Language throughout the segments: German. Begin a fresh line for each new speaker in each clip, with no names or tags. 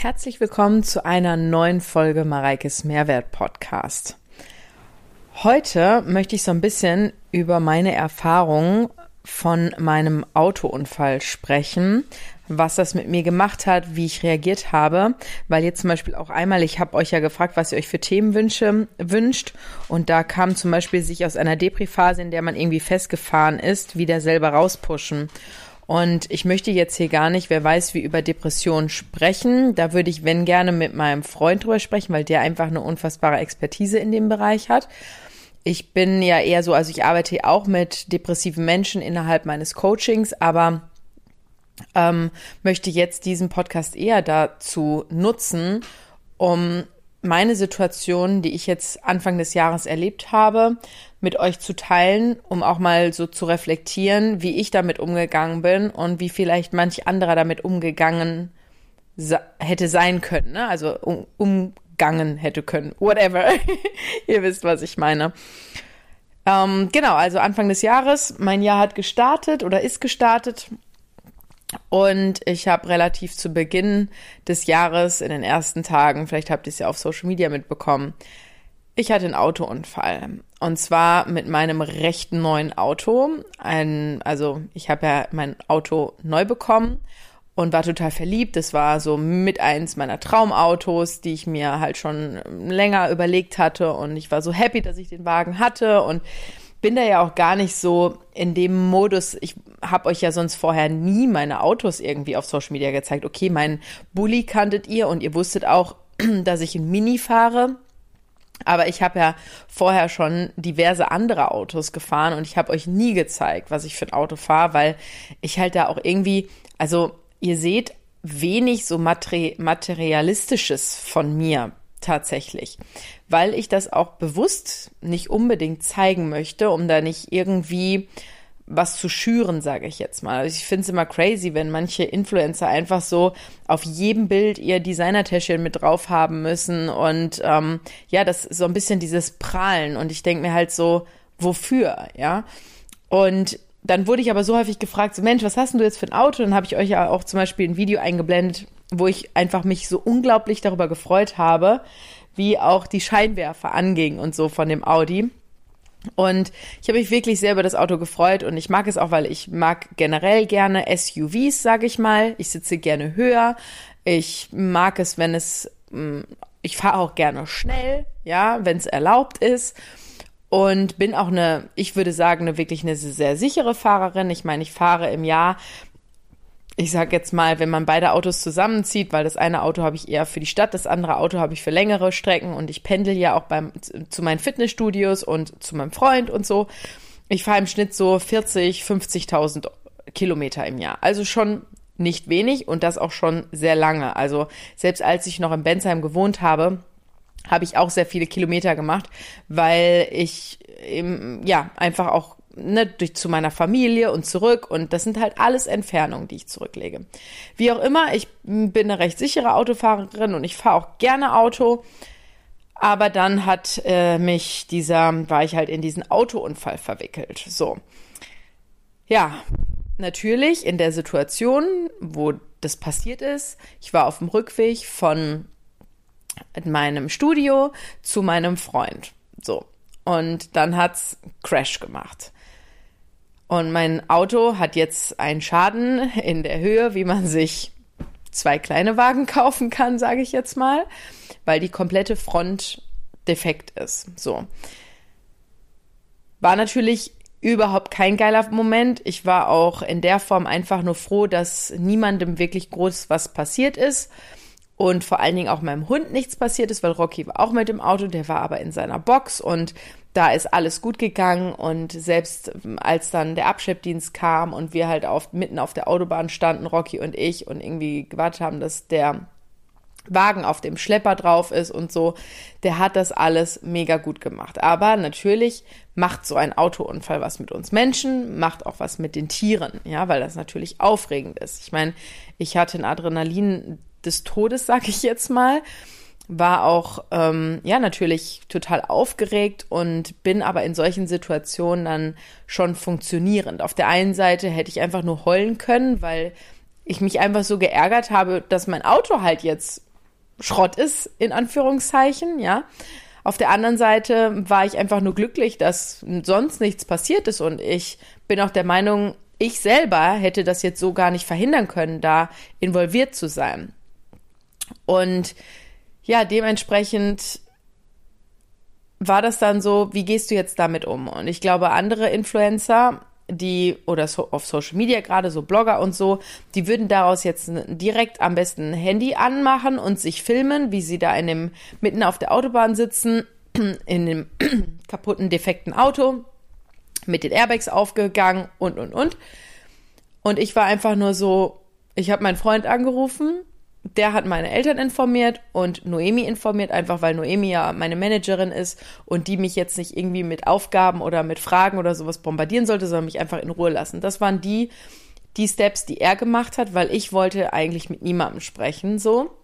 Herzlich willkommen zu einer neuen Folge Mareikes Mehrwert Podcast. Heute möchte ich so ein bisschen über meine Erfahrungen von meinem Autounfall sprechen, was das mit mir gemacht hat, wie ich reagiert habe, weil jetzt zum Beispiel auch einmal, ich habe euch ja gefragt, was ihr euch für Themenwünsche wünscht und da kam zum Beispiel sich aus einer Depri-Phase, in der man irgendwie festgefahren ist, wieder selber rauspushen. Und ich möchte jetzt hier gar nicht, wer weiß, wie über Depressionen sprechen. Da würde ich, wenn gerne, mit meinem Freund drüber sprechen, weil der einfach eine unfassbare Expertise in dem Bereich hat. Ich bin ja eher so, also ich arbeite auch mit depressiven Menschen innerhalb meines Coachings, aber ähm, möchte jetzt diesen Podcast eher dazu nutzen, um meine Situation, die ich jetzt Anfang des Jahres erlebt habe, mit euch zu teilen, um auch mal so zu reflektieren, wie ich damit umgegangen bin und wie vielleicht manch anderer damit umgegangen hätte sein können, ne? also um, umgangen hätte können, whatever. Ihr wisst, was ich meine. Ähm, genau, also Anfang des Jahres, mein Jahr hat gestartet oder ist gestartet und ich habe relativ zu Beginn des Jahres in den ersten Tagen, vielleicht habt ihr es ja auf Social Media mitbekommen, ich hatte einen Autounfall. Und zwar mit meinem rechten neuen Auto. Ein, also ich habe ja mein Auto neu bekommen und war total verliebt. Das war so mit eins meiner Traumautos, die ich mir halt schon länger überlegt hatte. Und ich war so happy, dass ich den Wagen hatte und bin da ja auch gar nicht so in dem Modus. Ich habe euch ja sonst vorher nie meine Autos irgendwie auf Social Media gezeigt. Okay, mein Bulli kanntet ihr und ihr wusstet auch, dass ich ein Mini fahre. Aber ich habe ja vorher schon diverse andere Autos gefahren und ich habe euch nie gezeigt, was ich für ein Auto fahre, weil ich halt da auch irgendwie, also ihr seht wenig so materialistisches von mir tatsächlich, weil ich das auch bewusst nicht unbedingt zeigen möchte, um da nicht irgendwie was zu schüren, sage ich jetzt mal. Also ich finde es immer crazy, wenn manche Influencer einfach so auf jedem Bild ihr Designertäschchen mit drauf haben müssen und ähm, ja, das so ein bisschen dieses Prahlen und ich denke mir halt so, wofür, ja? Und dann wurde ich aber so häufig gefragt, so Mensch, was hast denn du jetzt für ein Auto? Dann habe ich euch ja auch zum Beispiel ein Video eingeblendet, wo ich einfach mich so unglaublich darüber gefreut habe, wie auch die Scheinwerfer angingen und so von dem Audi. Und ich habe mich wirklich sehr über das Auto gefreut und ich mag es auch, weil ich mag generell gerne SUVs, sage ich mal. Ich sitze gerne höher. Ich mag es, wenn es, mm, ich fahre auch gerne schnell, ja, wenn es erlaubt ist. Und bin auch eine, ich würde sagen, eine wirklich eine sehr sichere Fahrerin. Ich meine, ich fahre im Jahr ich sag jetzt mal, wenn man beide Autos zusammenzieht, weil das eine Auto habe ich eher für die Stadt, das andere Auto habe ich für längere Strecken und ich pendel ja auch beim, zu meinen Fitnessstudios und zu meinem Freund und so. Ich fahre im Schnitt so 40, 50.000 Kilometer im Jahr. Also schon nicht wenig und das auch schon sehr lange. Also selbst als ich noch in Bensheim gewohnt habe, habe ich auch sehr viele Kilometer gemacht, weil ich eben, ja, einfach auch ne, durch, zu meiner Familie und zurück. Und das sind halt alles Entfernungen, die ich zurücklege. Wie auch immer, ich bin eine recht sichere Autofahrerin und ich fahre auch gerne Auto. Aber dann hat äh, mich dieser, war ich halt in diesen Autounfall verwickelt. So. Ja, natürlich in der Situation, wo das passiert ist, ich war auf dem Rückweg von meinem Studio zu meinem Freund. So. Und dann hat's Crash gemacht. Und mein Auto hat jetzt einen Schaden in der Höhe, wie man sich zwei kleine Wagen kaufen kann, sage ich jetzt mal, weil die komplette Front defekt ist. So. War natürlich überhaupt kein geiler Moment. Ich war auch in der Form einfach nur froh, dass niemandem wirklich groß was passiert ist und vor allen Dingen auch meinem Hund nichts passiert ist, weil Rocky war auch mit dem Auto, der war aber in seiner Box und da ist alles gut gegangen und selbst als dann der Abschleppdienst kam und wir halt auf, mitten auf der Autobahn standen, Rocky und ich, und irgendwie gewartet haben, dass der Wagen auf dem Schlepper drauf ist und so, der hat das alles mega gut gemacht. Aber natürlich macht so ein Autounfall was mit uns Menschen, macht auch was mit den Tieren, ja, weil das natürlich aufregend ist. Ich meine, ich hatte ein Adrenalin des Todes, sag ich jetzt mal war auch ähm, ja natürlich total aufgeregt und bin aber in solchen Situationen dann schon funktionierend. Auf der einen Seite hätte ich einfach nur heulen können, weil ich mich einfach so geärgert habe, dass mein Auto halt jetzt Schrott ist, in Anführungszeichen, ja. Auf der anderen Seite war ich einfach nur glücklich, dass sonst nichts passiert ist und ich bin auch der Meinung, ich selber hätte das jetzt so gar nicht verhindern können, da involviert zu sein. Und ja, dementsprechend war das dann so, wie gehst du jetzt damit um? Und ich glaube, andere Influencer, die oder so auf Social Media gerade so Blogger und so, die würden daraus jetzt direkt am besten ein Handy anmachen und sich filmen, wie sie da in dem mitten auf der Autobahn sitzen, in dem kaputten defekten Auto mit den Airbags aufgegangen und und und. Und ich war einfach nur so, ich habe meinen Freund angerufen der hat meine Eltern informiert und Noemi informiert, einfach weil Noemi ja meine Managerin ist und die mich jetzt nicht irgendwie mit Aufgaben oder mit Fragen oder sowas bombardieren sollte, sondern mich einfach in Ruhe lassen. Das waren die, die Steps, die er gemacht hat, weil ich wollte eigentlich mit niemandem sprechen, so.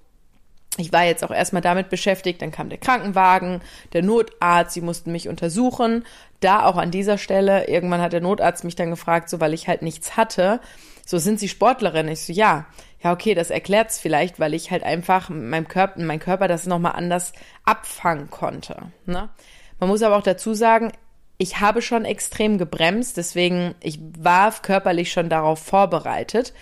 Ich war jetzt auch erstmal damit beschäftigt, dann kam der Krankenwagen, der Notarzt, sie mussten mich untersuchen. Da auch an dieser Stelle, irgendwann hat der Notarzt mich dann gefragt, so weil ich halt nichts hatte, so sind Sie Sportlerin? Ich so, ja ja, okay, das erklärt's vielleicht, weil ich halt einfach meinem Körper, mein Körper das nochmal anders abfangen konnte. Ne? Man muss aber auch dazu sagen, ich habe schon extrem gebremst, deswegen, ich war körperlich schon darauf vorbereitet.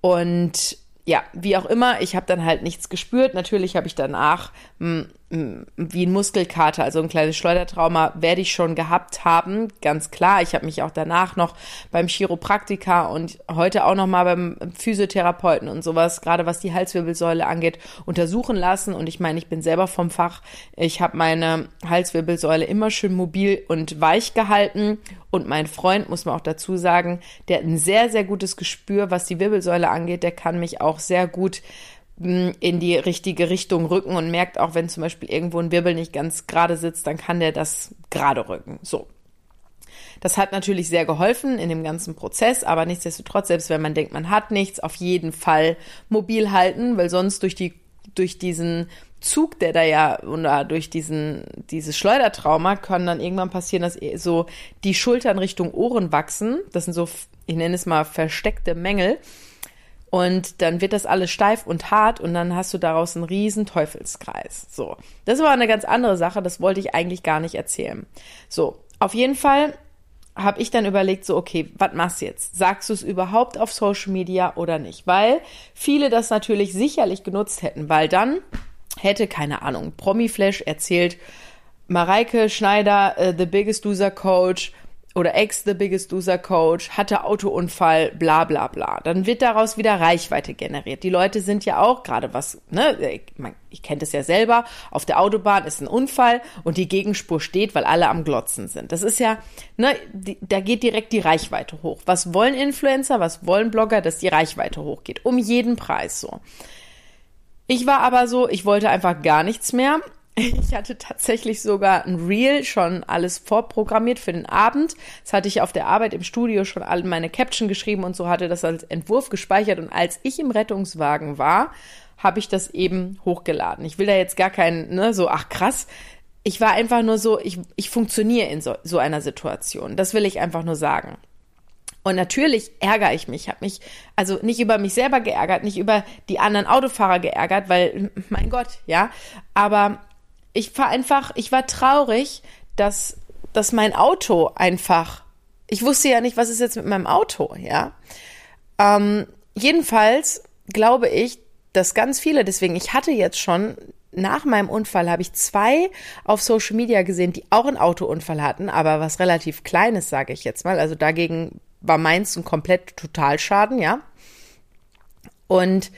Und ja, wie auch immer, ich habe dann halt nichts gespürt. Natürlich habe ich danach mh, mh, wie ein Muskelkater, also ein kleines Schleudertrauma, werde ich schon gehabt haben, ganz klar. Ich habe mich auch danach noch beim Chiropraktiker und heute auch noch mal beim Physiotherapeuten und sowas, gerade was die Halswirbelsäule angeht, untersuchen lassen. Und ich meine, ich bin selber vom Fach. Ich habe meine Halswirbelsäule immer schön mobil und weich gehalten und mein Freund, muss man auch dazu sagen, der hat ein sehr, sehr gutes Gespür, was die Wirbelsäule angeht. Der kann mich auch sehr gut in die richtige Richtung rücken und merkt auch, wenn zum Beispiel irgendwo ein Wirbel nicht ganz gerade sitzt, dann kann der das gerade rücken. So. Das hat natürlich sehr geholfen in dem ganzen Prozess, aber nichtsdestotrotz, selbst wenn man denkt, man hat nichts, auf jeden Fall mobil halten, weil sonst durch die, durch diesen Zug, der da ja, oder durch diesen, dieses Schleudertrauma kann dann irgendwann passieren, dass so die Schultern Richtung Ohren wachsen. Das sind so, ich nenne es mal versteckte Mängel. Und dann wird das alles steif und hart und dann hast du daraus einen riesen Teufelskreis. So. Das war eine ganz andere Sache, das wollte ich eigentlich gar nicht erzählen. So. Auf jeden Fall habe ich dann überlegt, so, okay, was machst du jetzt? Sagst du es überhaupt auf Social Media oder nicht? Weil viele das natürlich sicherlich genutzt hätten, weil dann hätte, keine Ahnung, Promiflash erzählt, Mareike Schneider, uh, The Biggest Loser Coach oder ex The Biggest Loser Coach, hatte Autounfall, bla bla bla. Dann wird daraus wieder Reichweite generiert. Die Leute sind ja auch gerade was, ne, ich, ich kenne das ja selber, auf der Autobahn ist ein Unfall und die Gegenspur steht, weil alle am Glotzen sind. Das ist ja, ne, die, da geht direkt die Reichweite hoch. Was wollen Influencer, was wollen Blogger, dass die Reichweite hochgeht? Um jeden Preis so. Ich war aber so, ich wollte einfach gar nichts mehr. Ich hatte tatsächlich sogar ein Reel schon alles vorprogrammiert für den Abend. Das hatte ich auf der Arbeit im Studio schon alle meine Caption geschrieben und so hatte das als Entwurf gespeichert. Und als ich im Rettungswagen war, habe ich das eben hochgeladen. Ich will da jetzt gar keinen, ne, so, ach krass. Ich war einfach nur so, ich, ich funktioniere in so, so einer Situation. Das will ich einfach nur sagen. Und natürlich ärgere ich mich, habe mich also nicht über mich selber geärgert, nicht über die anderen Autofahrer geärgert, weil mein Gott, ja, aber ich war einfach, ich war traurig, dass dass mein Auto einfach, ich wusste ja nicht, was ist jetzt mit meinem Auto, ja. Ähm, jedenfalls glaube ich, dass ganz viele, deswegen, ich hatte jetzt schon nach meinem Unfall habe ich zwei auf Social Media gesehen, die auch einen Autounfall hatten, aber was relativ Kleines, sage ich jetzt mal. Also dagegen war meins ein komplett Totalschaden, ja. Und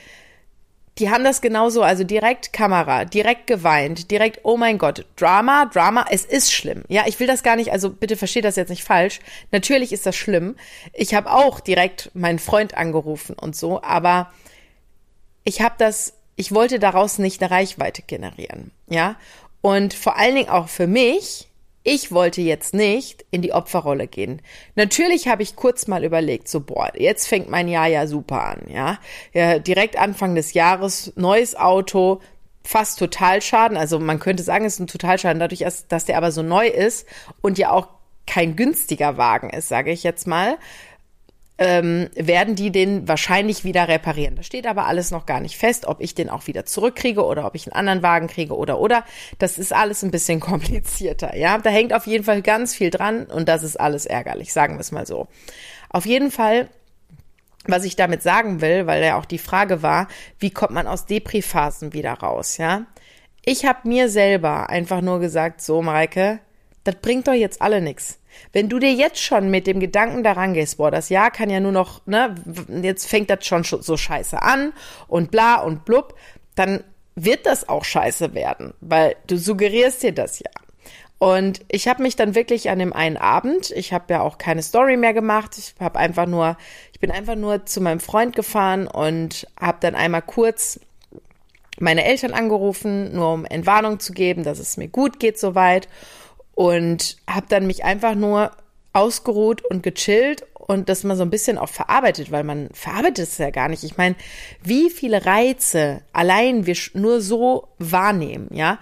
die haben das genauso, also direkt Kamera, direkt geweint, direkt, oh mein Gott, Drama, Drama, es ist schlimm. Ja, ich will das gar nicht, also bitte versteht das jetzt nicht falsch. Natürlich ist das schlimm. Ich habe auch direkt meinen Freund angerufen und so, aber ich habe das, ich wollte daraus nicht eine Reichweite generieren. Ja, und vor allen Dingen auch für mich, ich wollte jetzt nicht in die Opferrolle gehen. Natürlich habe ich kurz mal überlegt, so boah, jetzt fängt mein Jahr ja super an, ja. ja direkt Anfang des Jahres, neues Auto, fast Totalschaden. Also man könnte sagen, es ist ein Totalschaden dadurch, dass der aber so neu ist und ja auch kein günstiger Wagen ist, sage ich jetzt mal. Ähm, werden die den wahrscheinlich wieder reparieren. Das steht aber alles noch gar nicht fest, ob ich den auch wieder zurückkriege oder ob ich einen anderen Wagen kriege oder oder. Das ist alles ein bisschen komplizierter. Ja, da hängt auf jeden Fall ganz viel dran und das ist alles ärgerlich, sagen wir es mal so. Auf jeden Fall was ich damit sagen will, weil ja auch die Frage war, wie kommt man aus Depri-Phasen wieder raus, ja? Ich habe mir selber einfach nur gesagt, so Mareike, das bringt doch jetzt alle nix. Wenn du dir jetzt schon mit dem Gedanken daran gehst, boah, das Jahr kann ja nur noch, ne, jetzt fängt das schon so scheiße an und bla und blub, dann wird das auch scheiße werden, weil du suggerierst dir das ja. Und ich habe mich dann wirklich an dem einen Abend, ich habe ja auch keine Story mehr gemacht, ich habe einfach nur, ich bin einfach nur zu meinem Freund gefahren und habe dann einmal kurz meine Eltern angerufen, nur um Entwarnung zu geben, dass es mir gut geht soweit und habe dann mich einfach nur ausgeruht und gechillt und das mal so ein bisschen auch verarbeitet, weil man verarbeitet es ja gar nicht. Ich meine, wie viele Reize allein wir nur so wahrnehmen, ja?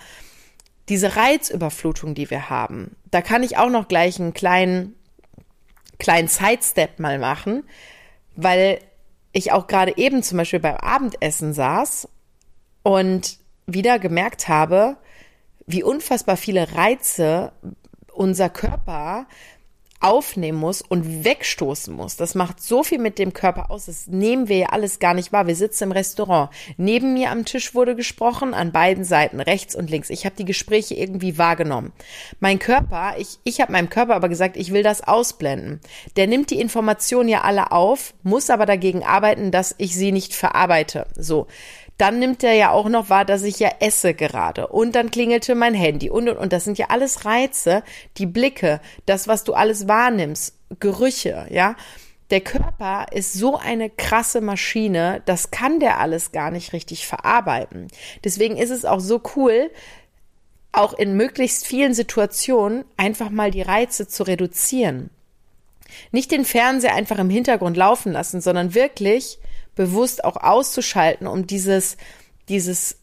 diese Reizüberflutung, die wir haben, da kann ich auch noch gleich einen kleinen, kleinen Sidestep mal machen, weil ich auch gerade eben zum Beispiel beim Abendessen saß und wieder gemerkt habe, wie unfassbar viele Reize unser Körper aufnehmen muss und wegstoßen muss. Das macht so viel mit dem Körper aus. Das nehmen wir ja alles gar nicht wahr. Wir sitzen im Restaurant. Neben mir am Tisch wurde gesprochen, an beiden Seiten, rechts und links. Ich habe die Gespräche irgendwie wahrgenommen. Mein Körper, ich, ich habe meinem Körper aber gesagt, ich will das ausblenden. Der nimmt die Informationen ja alle auf, muss aber dagegen arbeiten, dass ich sie nicht verarbeite. So dann nimmt er ja auch noch wahr, dass ich ja esse gerade. Und dann klingelte mein Handy und und und. Das sind ja alles Reize, die Blicke, das, was du alles wahrnimmst, Gerüche, ja. Der Körper ist so eine krasse Maschine, das kann der alles gar nicht richtig verarbeiten. Deswegen ist es auch so cool, auch in möglichst vielen Situationen einfach mal die Reize zu reduzieren. Nicht den Fernseher einfach im Hintergrund laufen lassen, sondern wirklich bewusst auch auszuschalten, um dieses, dieses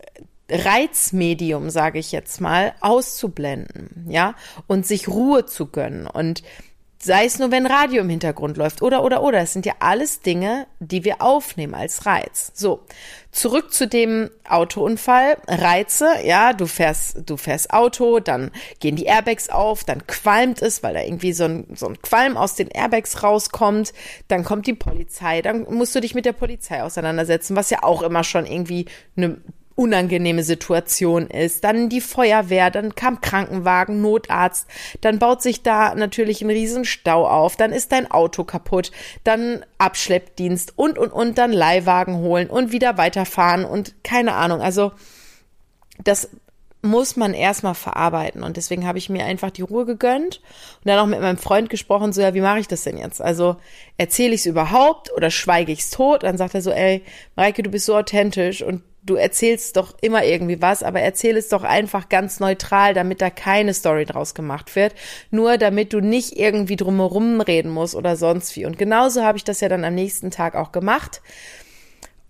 Reizmedium, sage ich jetzt mal, auszublenden, ja, und sich Ruhe zu gönnen. Und sei es nur, wenn Radio im Hintergrund läuft oder, oder, oder. Es sind ja alles Dinge, die wir aufnehmen als Reiz. So. Zurück zu dem Autounfall. Reize, ja, du fährst, du fährst Auto, dann gehen die Airbags auf, dann qualmt es, weil da irgendwie so ein, so ein Qualm aus den Airbags rauskommt. Dann kommt die Polizei, dann musst du dich mit der Polizei auseinandersetzen, was ja auch immer schon irgendwie eine unangenehme Situation ist. Dann die Feuerwehr, dann kam Krankenwagen, Notarzt, dann baut sich da natürlich ein Riesenstau auf, dann ist dein Auto kaputt, dann Abschleppdienst und und und dann Leihwagen holen und wieder weiterfahren und keine Ahnung. Also das muss man erstmal verarbeiten und deswegen habe ich mir einfach die Ruhe gegönnt und dann auch mit meinem Freund gesprochen, so ja, wie mache ich das denn jetzt? Also erzähle ich es überhaupt oder schweige ich es tot? Dann sagt er so, ey, Maike, du bist so authentisch und du erzählst doch immer irgendwie was, aber erzähl es doch einfach ganz neutral, damit da keine Story draus gemacht wird. Nur damit du nicht irgendwie drumherum reden musst oder sonst wie. Und genauso habe ich das ja dann am nächsten Tag auch gemacht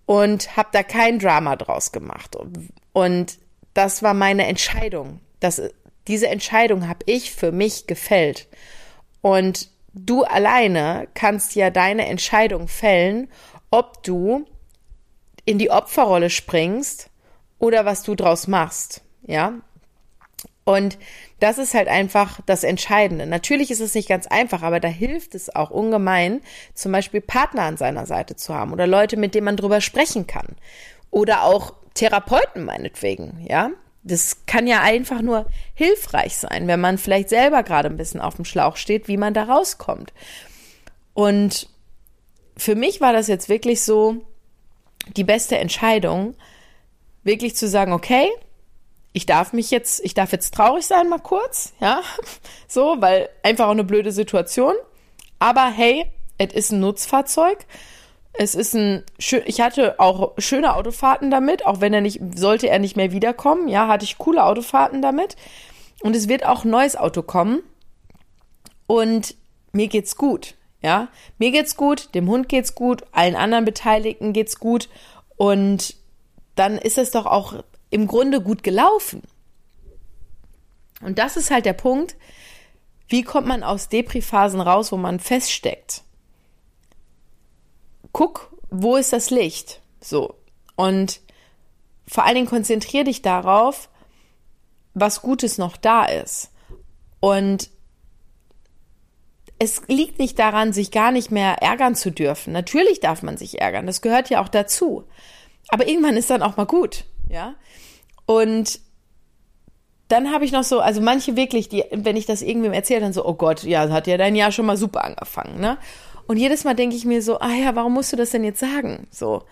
und habe da kein Drama draus gemacht. Und das war meine Entscheidung. Das, diese Entscheidung habe ich für mich gefällt. Und du alleine kannst ja deine Entscheidung fällen, ob du in die Opferrolle springst oder was du draus machst, ja. Und das ist halt einfach das Entscheidende. Natürlich ist es nicht ganz einfach, aber da hilft es auch ungemein, zum Beispiel Partner an seiner Seite zu haben oder Leute, mit denen man drüber sprechen kann. Oder auch Therapeuten meinetwegen, ja. Das kann ja einfach nur hilfreich sein, wenn man vielleicht selber gerade ein bisschen auf dem Schlauch steht, wie man da rauskommt. Und für mich war das jetzt wirklich so, die beste Entscheidung, wirklich zu sagen, okay, ich darf mich jetzt, ich darf jetzt traurig sein, mal kurz, ja, so, weil einfach auch eine blöde Situation. Aber hey, es ist ein Nutzfahrzeug. Es ist ein, ich hatte auch schöne Autofahrten damit, auch wenn er nicht, sollte er nicht mehr wiederkommen, ja, hatte ich coole Autofahrten damit. Und es wird auch ein neues Auto kommen. Und mir geht's gut. Ja, mir geht's gut, dem Hund geht's gut, allen anderen Beteiligten geht's gut und dann ist es doch auch im Grunde gut gelaufen. Und das ist halt der Punkt, wie kommt man aus Depri-Phasen raus, wo man feststeckt? guck, wo ist das Licht? So. Und vor allen Dingen konzentrier dich darauf, was Gutes noch da ist. Und es liegt nicht daran, sich gar nicht mehr ärgern zu dürfen. Natürlich darf man sich ärgern. Das gehört ja auch dazu. Aber irgendwann ist dann auch mal gut. Ja. Und dann habe ich noch so, also manche wirklich, die, wenn ich das irgendwem erzähle, dann so, oh Gott, ja, hat ja dein Jahr schon mal super angefangen, ne? Und jedes Mal denke ich mir so, ah ja, warum musst du das denn jetzt sagen? So.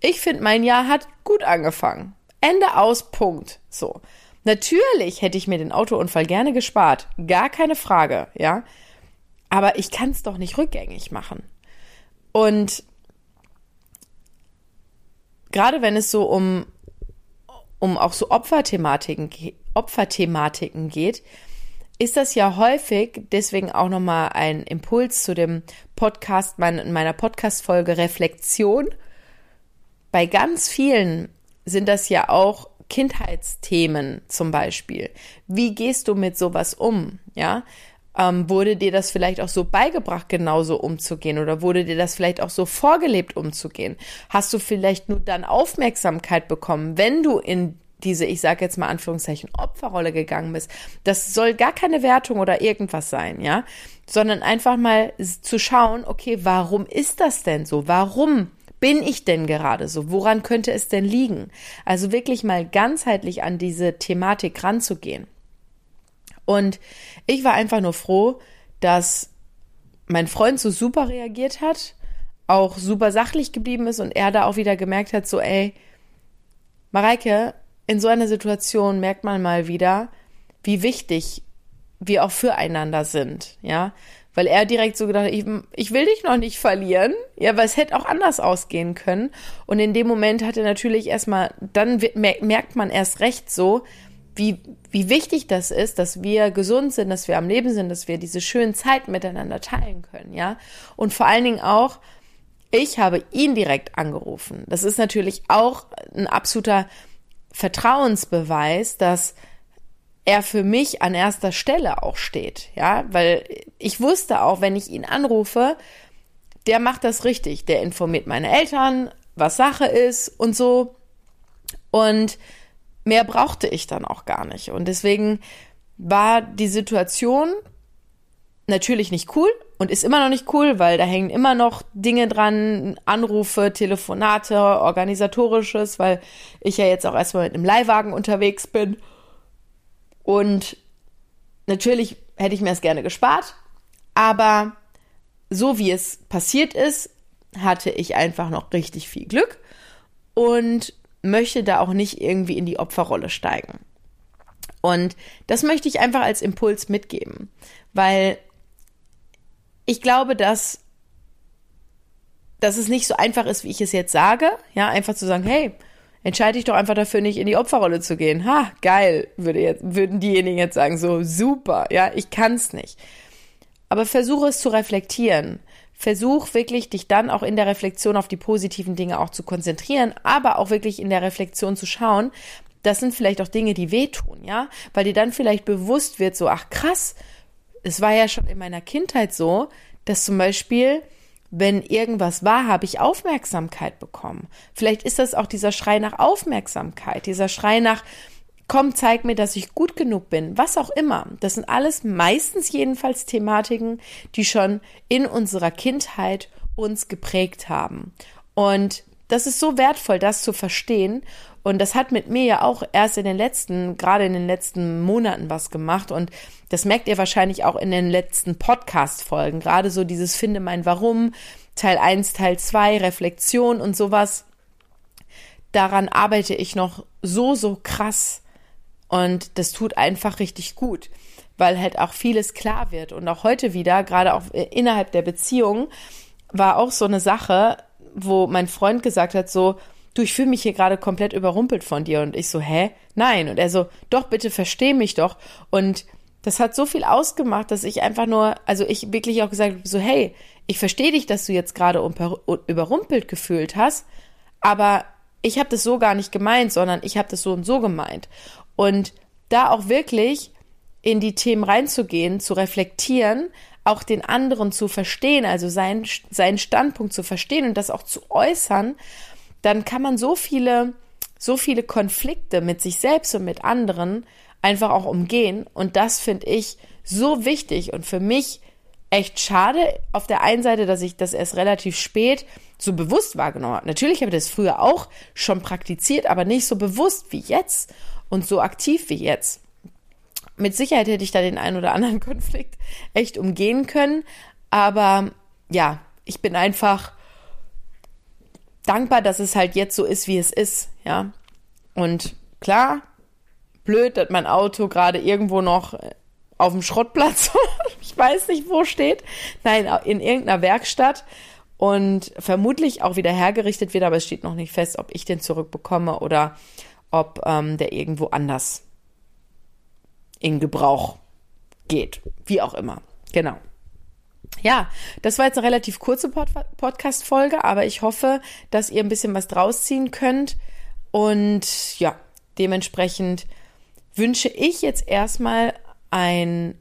Ich finde, mein Jahr hat gut angefangen. Ende aus, Punkt. So. Natürlich hätte ich mir den Autounfall gerne gespart. Gar keine Frage, ja. Aber ich kann es doch nicht rückgängig machen. Und gerade wenn es so um, um auch so Opferthematiken, Opferthematiken geht, ist das ja häufig, deswegen auch nochmal ein Impuls zu dem Podcast, mein, meiner Podcast-Folge Reflexion. Bei ganz vielen sind das ja auch Kindheitsthemen zum Beispiel. Wie gehst du mit sowas um? Ja, ähm, wurde dir das vielleicht auch so beigebracht, genauso umzugehen? Oder wurde dir das vielleicht auch so vorgelebt, umzugehen? Hast du vielleicht nur dann Aufmerksamkeit bekommen, wenn du in diese, ich sage jetzt mal Anführungszeichen, Opferrolle gegangen bist. Das soll gar keine Wertung oder irgendwas sein, ja, sondern einfach mal zu schauen, okay, warum ist das denn so? Warum bin ich denn gerade so? Woran könnte es denn liegen? Also wirklich mal ganzheitlich an diese Thematik ranzugehen. Und ich war einfach nur froh, dass mein Freund so super reagiert hat, auch super sachlich geblieben ist und er da auch wieder gemerkt hat, so, ey, Mareike, in so einer Situation merkt man mal wieder, wie wichtig wir auch füreinander sind, ja. Weil er direkt so gedacht hat, ich, ich will dich noch nicht verlieren, ja, weil es hätte auch anders ausgehen können. Und in dem Moment hat er natürlich erstmal, dann merkt man erst recht so, wie, wie wichtig das ist, dass wir gesund sind, dass wir am Leben sind, dass wir diese schönen Zeiten miteinander teilen können, ja. Und vor allen Dingen auch, ich habe ihn direkt angerufen. Das ist natürlich auch ein absoluter Vertrauensbeweis, dass er für mich an erster Stelle auch steht, ja, weil ich wusste auch, wenn ich ihn anrufe, der macht das richtig, der informiert meine Eltern, was Sache ist und so. Und mehr brauchte ich dann auch gar nicht. Und deswegen war die Situation natürlich nicht cool und ist immer noch nicht cool, weil da hängen immer noch Dinge dran, Anrufe, Telefonate, organisatorisches, weil ich ja jetzt auch erstmal mit einem Leihwagen unterwegs bin. Und natürlich hätte ich mir das gerne gespart, aber so wie es passiert ist, hatte ich einfach noch richtig viel Glück und möchte da auch nicht irgendwie in die Opferrolle steigen. Und das möchte ich einfach als Impuls mitgeben, weil ich glaube, dass, dass es nicht so einfach ist, wie ich es jetzt sage. Ja, einfach zu sagen, hey, entscheide dich doch einfach dafür, nicht in die Opferrolle zu gehen. Ha, geil, würde jetzt, würden diejenigen jetzt sagen, so super, ja, ich kann's nicht. Aber versuche es zu reflektieren. Versuch wirklich, dich dann auch in der Reflexion auf die positiven Dinge auch zu konzentrieren, aber auch wirklich in der Reflexion zu schauen, das sind vielleicht auch Dinge, die wehtun, ja, weil dir dann vielleicht bewusst wird, so, ach krass, es war ja schon in meiner Kindheit so, dass zum Beispiel, wenn irgendwas war, habe ich Aufmerksamkeit bekommen. Vielleicht ist das auch dieser Schrei nach Aufmerksamkeit, dieser Schrei nach, komm, zeig mir, dass ich gut genug bin, was auch immer. Das sind alles meistens jedenfalls Thematiken, die schon in unserer Kindheit uns geprägt haben. Und das ist so wertvoll, das zu verstehen. Und das hat mit mir ja auch erst in den letzten, gerade in den letzten Monaten was gemacht. Und das merkt ihr wahrscheinlich auch in den letzten Podcast-Folgen. Gerade so dieses Finde mein Warum, Teil 1, Teil 2, Reflexion und sowas. Daran arbeite ich noch so, so krass. Und das tut einfach richtig gut, weil halt auch vieles klar wird. Und auch heute wieder, gerade auch innerhalb der Beziehung, war auch so eine Sache, wo mein Freund gesagt hat, so, du, ich fühle mich hier gerade komplett überrumpelt von dir. Und ich so, hä? Nein. Und er so, doch, bitte versteh mich doch. Und das hat so viel ausgemacht, dass ich einfach nur, also ich wirklich auch gesagt habe, so, hey, ich verstehe dich, dass du jetzt gerade überrumpelt gefühlt hast, aber ich habe das so gar nicht gemeint, sondern ich habe das so und so gemeint. Und da auch wirklich in die Themen reinzugehen, zu reflektieren, auch den anderen zu verstehen, also seinen, seinen Standpunkt zu verstehen und das auch zu äußern, dann kann man so viele, so viele Konflikte mit sich selbst und mit anderen einfach auch umgehen. Und das finde ich so wichtig und für mich echt schade. Auf der einen Seite, dass ich das erst relativ spät so bewusst wahrgenommen habe. Natürlich habe ich das früher auch schon praktiziert, aber nicht so bewusst wie jetzt und so aktiv wie jetzt mit Sicherheit hätte ich da den einen oder anderen Konflikt echt umgehen können. Aber ja, ich bin einfach dankbar, dass es halt jetzt so ist, wie es ist. Ja. Und klar, blöd, dass mein Auto gerade irgendwo noch auf dem Schrottplatz, ich weiß nicht, wo steht. Nein, in irgendeiner Werkstatt und vermutlich auch wieder hergerichtet wird, aber es steht noch nicht fest, ob ich den zurückbekomme oder ob ähm, der irgendwo anders in Gebrauch geht. Wie auch immer. Genau. Ja, das war jetzt eine relativ kurze Pod Podcast-Folge, aber ich hoffe, dass ihr ein bisschen was draus ziehen könnt. Und ja, dementsprechend wünsche ich jetzt erstmal einen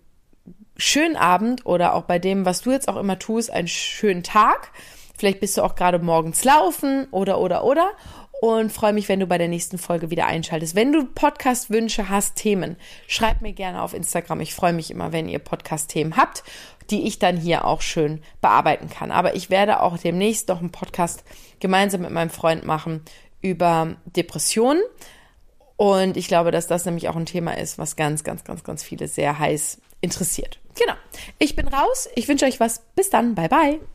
schönen Abend oder auch bei dem, was du jetzt auch immer tust, einen schönen Tag. Vielleicht bist du auch gerade morgens laufen oder, oder, oder und freue mich, wenn du bei der nächsten Folge wieder einschaltest. Wenn du Podcast-Wünsche hast, Themen, schreib mir gerne auf Instagram. Ich freue mich immer, wenn ihr Podcast-Themen habt, die ich dann hier auch schön bearbeiten kann. Aber ich werde auch demnächst noch einen Podcast gemeinsam mit meinem Freund machen über Depressionen. Und ich glaube, dass das nämlich auch ein Thema ist, was ganz, ganz, ganz, ganz viele sehr heiß interessiert. Genau. Ich bin raus. Ich wünsche euch was. Bis dann. Bye, bye.